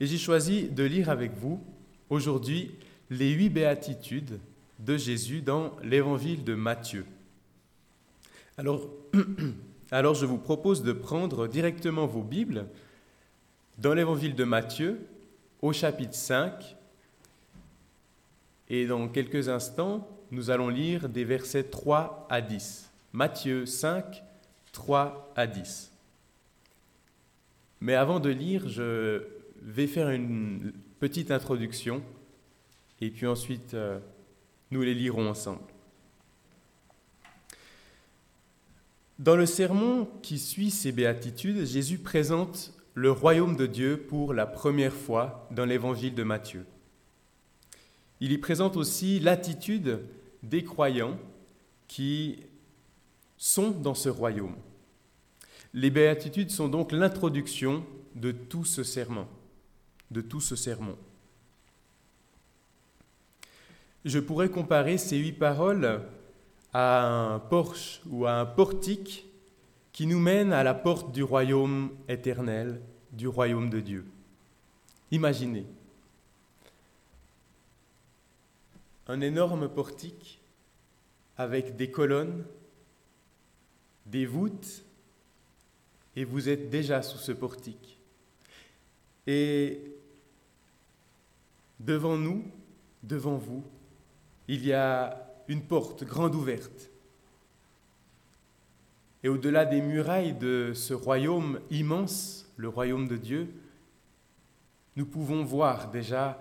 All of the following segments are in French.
Et j'ai choisi de lire avec vous aujourd'hui les huit béatitudes de Jésus dans l'évangile de Matthieu. Alors, je vous propose de prendre directement vos Bibles dans l'évangile de Matthieu au chapitre 5. Et dans quelques instants, nous allons lire des versets 3 à 10. Matthieu 5, 3 à 10. Mais avant de lire, je vais faire une petite introduction et puis ensuite euh, nous les lirons ensemble. Dans le sermon qui suit ces béatitudes, Jésus présente le royaume de Dieu pour la première fois dans l'évangile de Matthieu. Il y présente aussi l'attitude des croyants qui sont dans ce royaume. Les béatitudes sont donc l'introduction de tout ce serment, de tout ce sermon. Je pourrais comparer ces huit paroles à un porche ou à un portique qui nous mène à la porte du royaume éternel, du royaume de Dieu. Imaginez un énorme portique avec des colonnes, des voûtes, et vous êtes déjà sous ce portique. Et devant nous, devant vous, il y a une porte grande ouverte. Et au-delà des murailles de ce royaume immense, le royaume de Dieu, nous pouvons voir déjà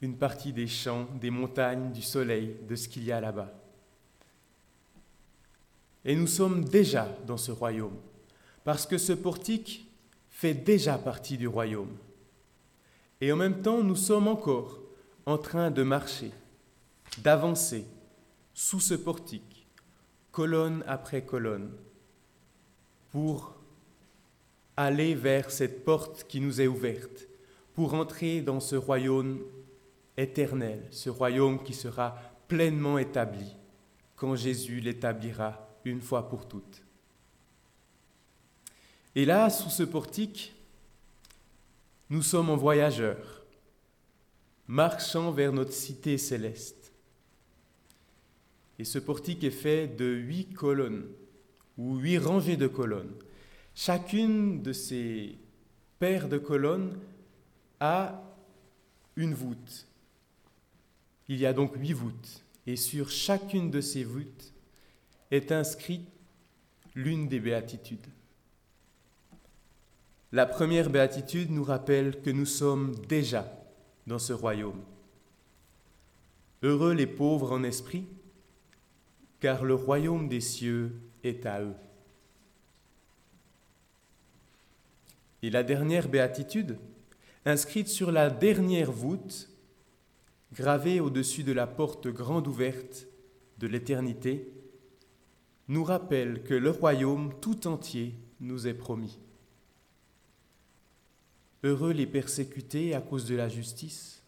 une partie des champs, des montagnes, du soleil, de ce qu'il y a là-bas. Et nous sommes déjà dans ce royaume, parce que ce portique fait déjà partie du royaume. Et en même temps, nous sommes encore en train de marcher, d'avancer sous ce portique, colonne après colonne, pour aller vers cette porte qui nous est ouverte, pour entrer dans ce royaume éternel, ce royaume qui sera pleinement établi quand Jésus l'établira une fois pour toutes. Et là, sous ce portique, nous sommes en voyageurs, marchant vers notre cité céleste. Et ce portique est fait de huit colonnes, ou huit rangées de colonnes. Chacune de ces paires de colonnes a une voûte, il y a donc huit voûtes, et sur chacune de ces voûtes est inscrite l'une des béatitudes. La première béatitude nous rappelle que nous sommes déjà dans ce royaume. Heureux les pauvres en esprit, car le royaume des cieux est à eux. Et la dernière béatitude, inscrite sur la dernière voûte, gravé au-dessus de la porte grande ouverte de l'éternité, nous rappelle que le royaume tout entier nous est promis. Heureux les persécutés à cause de la justice,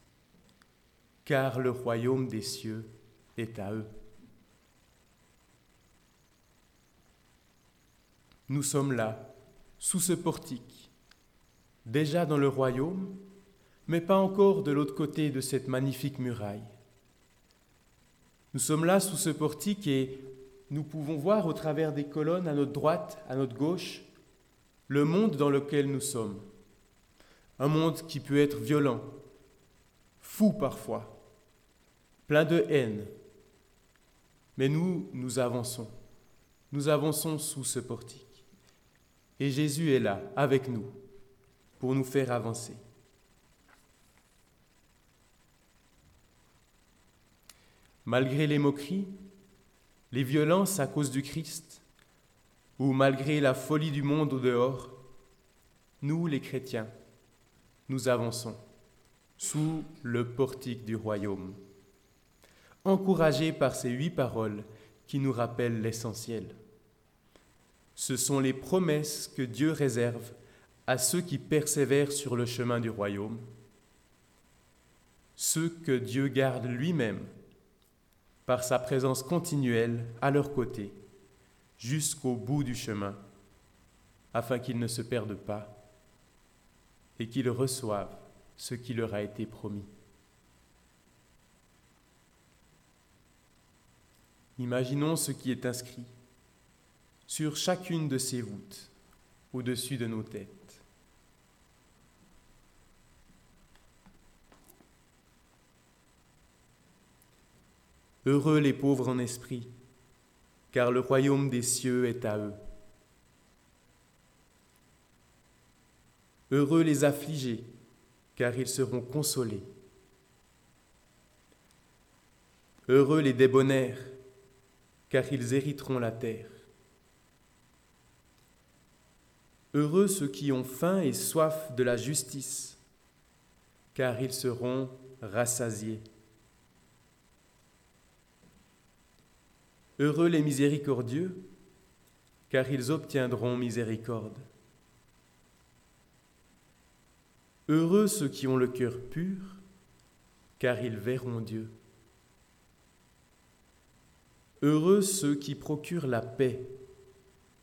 car le royaume des cieux est à eux. Nous sommes là, sous ce portique, déjà dans le royaume, mais pas encore de l'autre côté de cette magnifique muraille. Nous sommes là sous ce portique et nous pouvons voir au travers des colonnes à notre droite, à notre gauche, le monde dans lequel nous sommes. Un monde qui peut être violent, fou parfois, plein de haine. Mais nous, nous avançons. Nous avançons sous ce portique. Et Jésus est là, avec nous, pour nous faire avancer. malgré les moqueries, les violences à cause du Christ, ou malgré la folie du monde au dehors, nous les chrétiens, nous avançons sous le portique du royaume, encouragés par ces huit paroles qui nous rappellent l'essentiel. Ce sont les promesses que Dieu réserve à ceux qui persévèrent sur le chemin du royaume, ceux que Dieu garde lui-même par sa présence continuelle à leur côté jusqu'au bout du chemin, afin qu'ils ne se perdent pas. Et qu'ils reçoivent ce qui leur a été promis. Imaginons ce qui est inscrit sur chacune de ces voûtes au-dessus de nos têtes. Heureux les pauvres en esprit, car le royaume des cieux est à eux. Heureux les affligés, car ils seront consolés. Heureux les débonnaires, car ils hériteront la terre. Heureux ceux qui ont faim et soif de la justice, car ils seront rassasiés. Heureux les miséricordieux, car ils obtiendront miséricorde. Heureux ceux qui ont le cœur pur, car ils verront Dieu. Heureux ceux qui procurent la paix,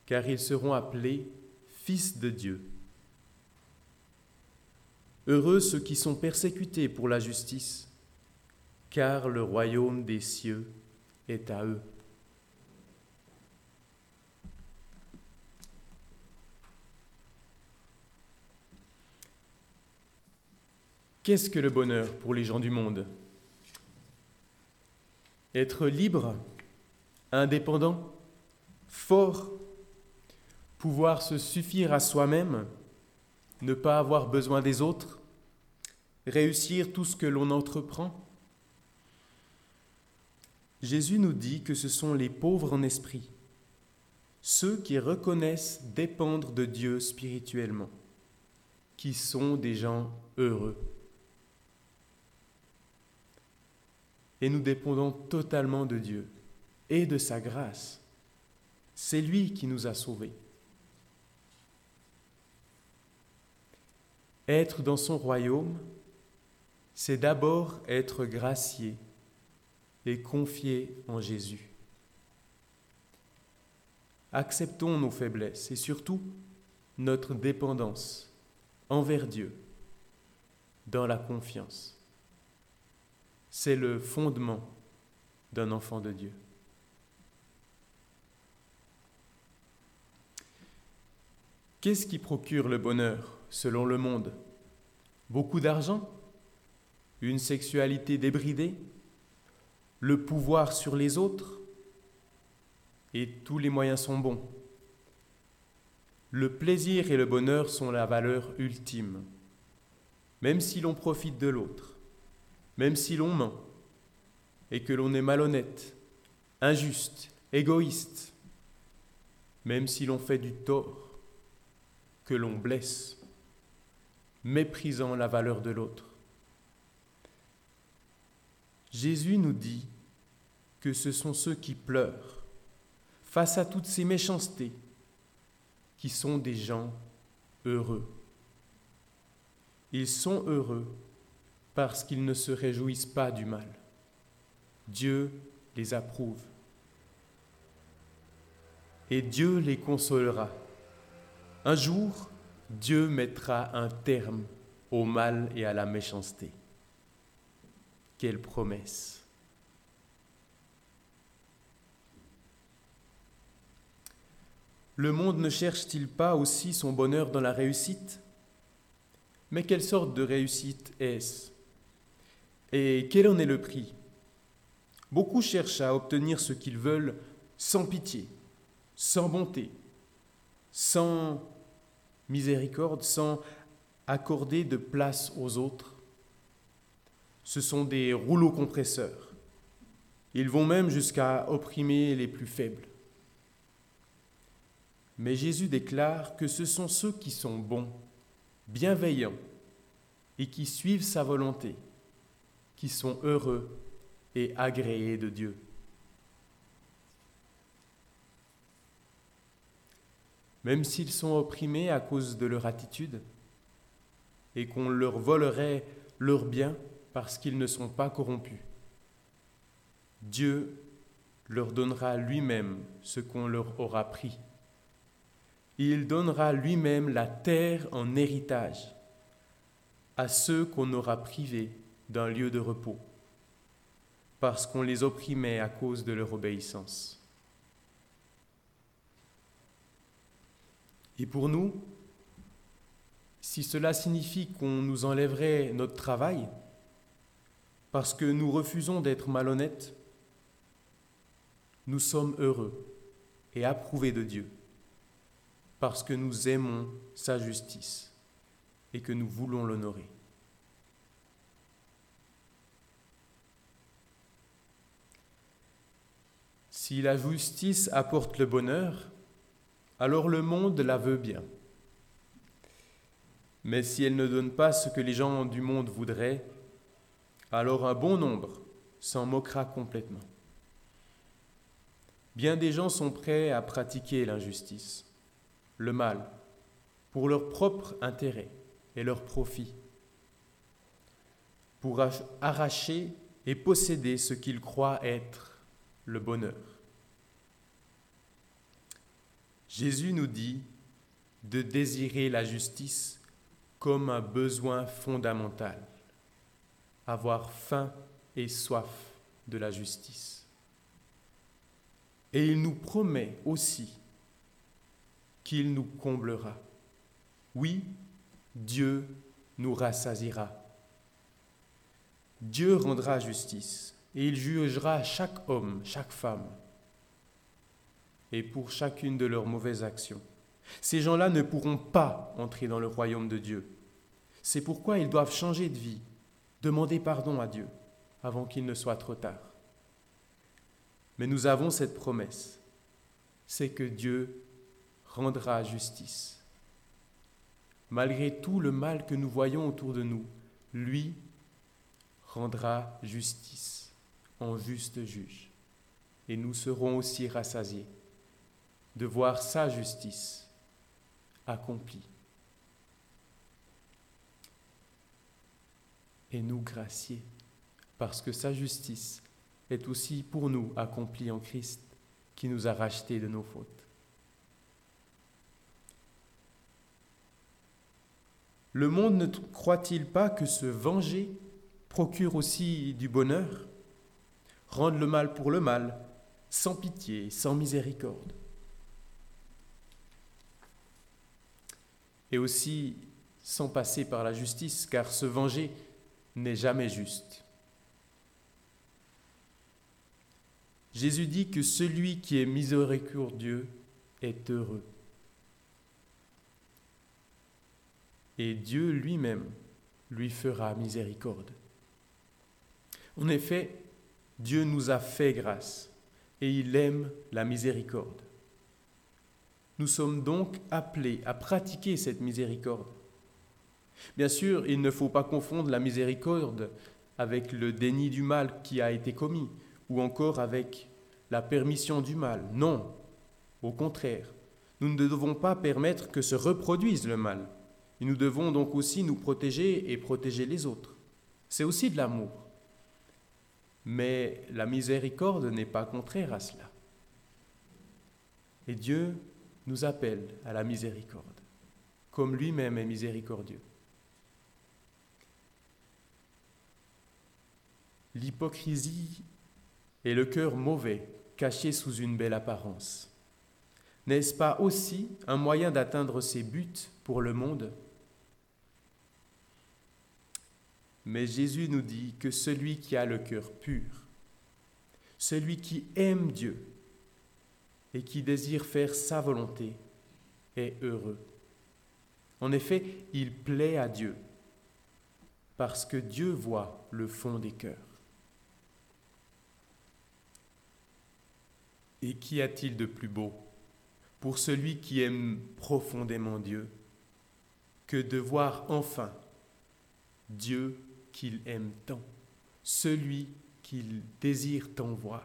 car ils seront appelés fils de Dieu. Heureux ceux qui sont persécutés pour la justice, car le royaume des cieux est à eux. Qu'est-ce que le bonheur pour les gens du monde? Être libre, indépendant, fort, pouvoir se suffire à soi-même, ne pas avoir besoin des autres, réussir tout ce que l'on entreprend. Jésus nous dit que ce sont les pauvres en esprit, ceux qui reconnaissent dépendre de Dieu spirituellement, qui sont des gens heureux. Et nous dépendons totalement de Dieu et de sa grâce. C'est lui qui nous a sauvés. Être dans son royaume, c'est d'abord être gracié et confié en Jésus. Acceptons nos faiblesses et surtout notre dépendance envers Dieu dans la confiance. C'est le fondement d'un enfant de Dieu. Qu'est-ce qui procure le bonheur selon le monde? Beaucoup d'argent? Une sexualité débridée? Le pouvoir sur les autres? Et tous les moyens sont bons. Le plaisir et le bonheur sont la valeur ultime, même si l'on profite de l'autre même si l'on ment, et que l'on est malhonnête, injuste, égoïste, même si l'on fait du tort, que l'on blesse, méprisant la valeur de l'autre. Jésus nous dit que ce sont ceux qui pleurent face à toutes ces méchancetés qui sont des gens heureux. Ils sont heureux parce qu'ils ne se réjouissent pas du mal. Dieu les approuve. Et Dieu les consolera. Un jour, Dieu mettra un terme au mal et à la méchanceté. Quelle promesse. Le monde ne cherche-t-il pas aussi son bonheur dans la réussite? Mais quelle sorte de réussite est-ce? Et quel en est le prix? Beaucoup cherchent à obtenir ce qu'ils veulent sans pitié, sans bonté, sans miséricorde, sans accorder de place aux autres. Ce sont des rouleaux compresseurs. Ils vont même jusqu'à opprimer les plus faibles. Mais Jésus déclare que ce sont ceux qui sont bons, bienveillants et qui suivent sa volonté qui sont heureux et agréés de Dieu. Même s'ils sont opprimés à cause de leur attitude et qu'on leur volerait leurs biens parce qu'ils ne sont pas corrompus, Dieu leur donnera lui-même ce qu'on leur aura pris. Il donnera lui-même la terre en héritage à ceux qu'on aura privés d'un lieu de repos, parce qu'on les opprimait à cause de leur obéissance. Et pour nous, si cela signifie qu'on nous enlèverait notre travail, parce que nous refusons d'être malhonnêtes, nous sommes heureux et approuvés de Dieu, parce que nous aimons sa justice et que nous voulons l'honorer. Si la justice apporte le bonheur, alors le monde la veut bien. Mais si elle ne donne pas ce que les gens du monde voudraient, alors un bon nombre s'en moquera complètement. Bien des gens sont prêts à pratiquer l'injustice, le mal, pour leur propre intérêt et leur profit, pour arracher et posséder ce qu'ils croient être le bonheur. Jésus nous dit de désirer la justice comme un besoin fondamental, avoir faim et soif de la justice. Et il nous promet aussi qu'il nous comblera. Oui, Dieu nous rassasira. Dieu rendra justice et il jugera chaque homme, chaque femme et pour chacune de leurs mauvaises actions. Ces gens-là ne pourront pas entrer dans le royaume de Dieu. C'est pourquoi ils doivent changer de vie, demander pardon à Dieu avant qu'il ne soit trop tard. Mais nous avons cette promesse, c'est que Dieu rendra justice. Malgré tout le mal que nous voyons autour de nous, lui rendra justice en juste juge, et nous serons aussi rassasiés de voir sa justice accomplie. Et nous gracier, parce que sa justice est aussi pour nous accomplie en Christ, qui nous a rachetés de nos fautes. Le monde ne croit-il pas que se venger procure aussi du bonheur? Rendre le mal pour le mal, sans pitié, sans miséricorde. et aussi sans passer par la justice, car se venger n'est jamais juste. Jésus dit que celui qui est miséricordieux est heureux. Et Dieu lui-même lui fera miséricorde. En effet, Dieu nous a fait grâce et il aime la miséricorde. Nous sommes donc appelés à pratiquer cette miséricorde. Bien sûr, il ne faut pas confondre la miséricorde avec le déni du mal qui a été commis, ou encore avec la permission du mal. Non, au contraire, nous ne devons pas permettre que se reproduise le mal. Nous devons donc aussi nous protéger et protéger les autres. C'est aussi de l'amour. Mais la miséricorde n'est pas contraire à cela. Et Dieu nous appelle à la miséricorde, comme lui-même est miséricordieux. L'hypocrisie est le cœur mauvais caché sous une belle apparence. N'est-ce pas aussi un moyen d'atteindre ses buts pour le monde Mais Jésus nous dit que celui qui a le cœur pur, celui qui aime Dieu, et qui désire faire sa volonté est heureux. En effet, il plaît à Dieu, parce que Dieu voit le fond des cœurs. Et qu'y a-t-il de plus beau pour celui qui aime profondément Dieu que de voir enfin Dieu qu'il aime tant, celui qu'il désire tant voir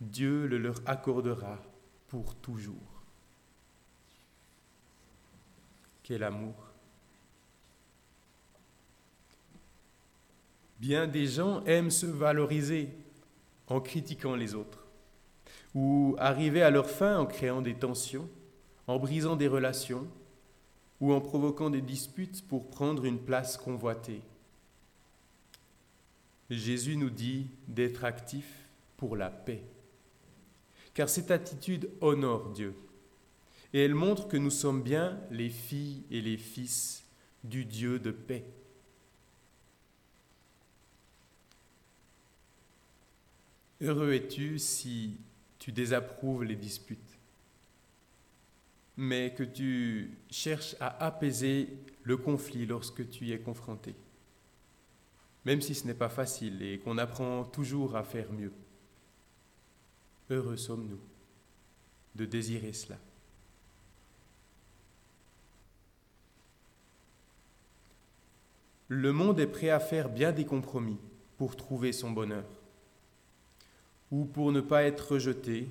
Dieu le leur accordera pour toujours. Quel amour. Bien des gens aiment se valoriser en critiquant les autres, ou arriver à leur fin en créant des tensions, en brisant des relations, ou en provoquant des disputes pour prendre une place convoitée. Jésus nous dit d'être actifs pour la paix, car cette attitude honore Dieu, et elle montre que nous sommes bien les filles et les fils du Dieu de paix. Heureux es-tu si tu désapprouves les disputes, mais que tu cherches à apaiser le conflit lorsque tu y es confronté, même si ce n'est pas facile et qu'on apprend toujours à faire mieux. Heureux sommes-nous de désirer cela. Le monde est prêt à faire bien des compromis pour trouver son bonheur ou pour ne pas être rejeté,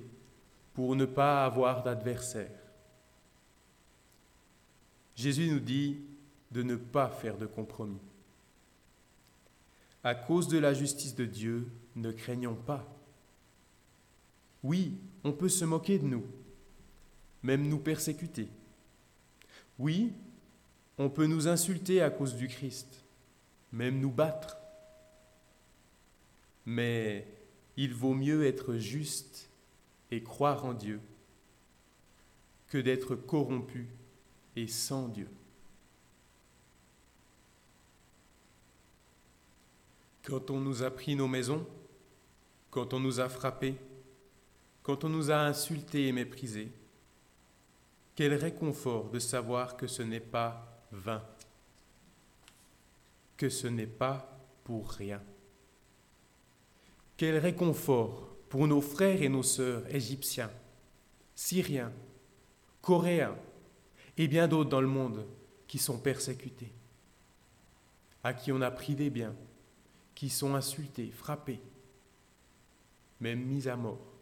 pour ne pas avoir d'adversaire. Jésus nous dit de ne pas faire de compromis. À cause de la justice de Dieu, ne craignons pas. Oui, on peut se moquer de nous, même nous persécuter. Oui, on peut nous insulter à cause du Christ, même nous battre. Mais il vaut mieux être juste et croire en Dieu que d'être corrompu et sans Dieu. Quand on nous a pris nos maisons, quand on nous a frappés, quand on nous a insultés et méprisés, quel réconfort de savoir que ce n'est pas vain, que ce n'est pas pour rien. Quel réconfort pour nos frères et nos sœurs égyptiens, syriens, coréens et bien d'autres dans le monde qui sont persécutés, à qui on a pris des biens, qui sont insultés, frappés, même mis à mort,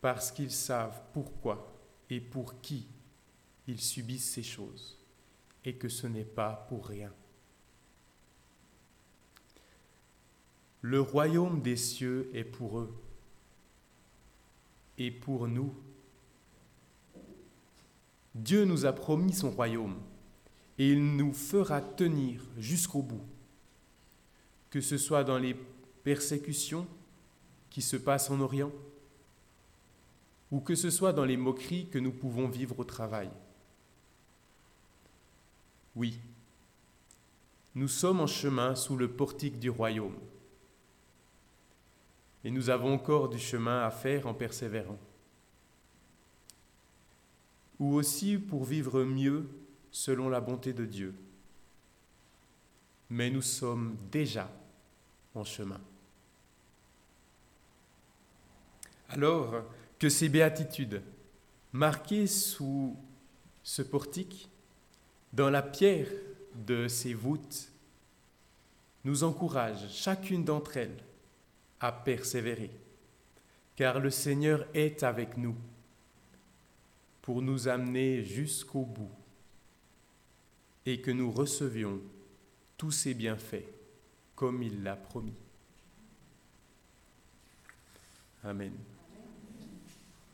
parce qu'ils savent pourquoi et pour qui ils subissent ces choses, et que ce n'est pas pour rien. Le royaume des cieux est pour eux et pour nous. Dieu nous a promis son royaume et il nous fera tenir jusqu'au bout, que ce soit dans les persécutions qui se passent en Orient ou que ce soit dans les moqueries que nous pouvons vivre au travail. Oui, nous sommes en chemin sous le portique du royaume et nous avons encore du chemin à faire en persévérant. Ou aussi pour vivre mieux selon la bonté de Dieu. Mais nous sommes déjà en chemin. Alors que ces béatitudes, marquées sous ce portique, dans la pierre de ces voûtes, nous encouragent, chacune d'entre elles, à persévérer, car le Seigneur est avec nous pour nous amener jusqu'au bout et que nous recevions tous ses bienfaits comme il l'a promis. Amen.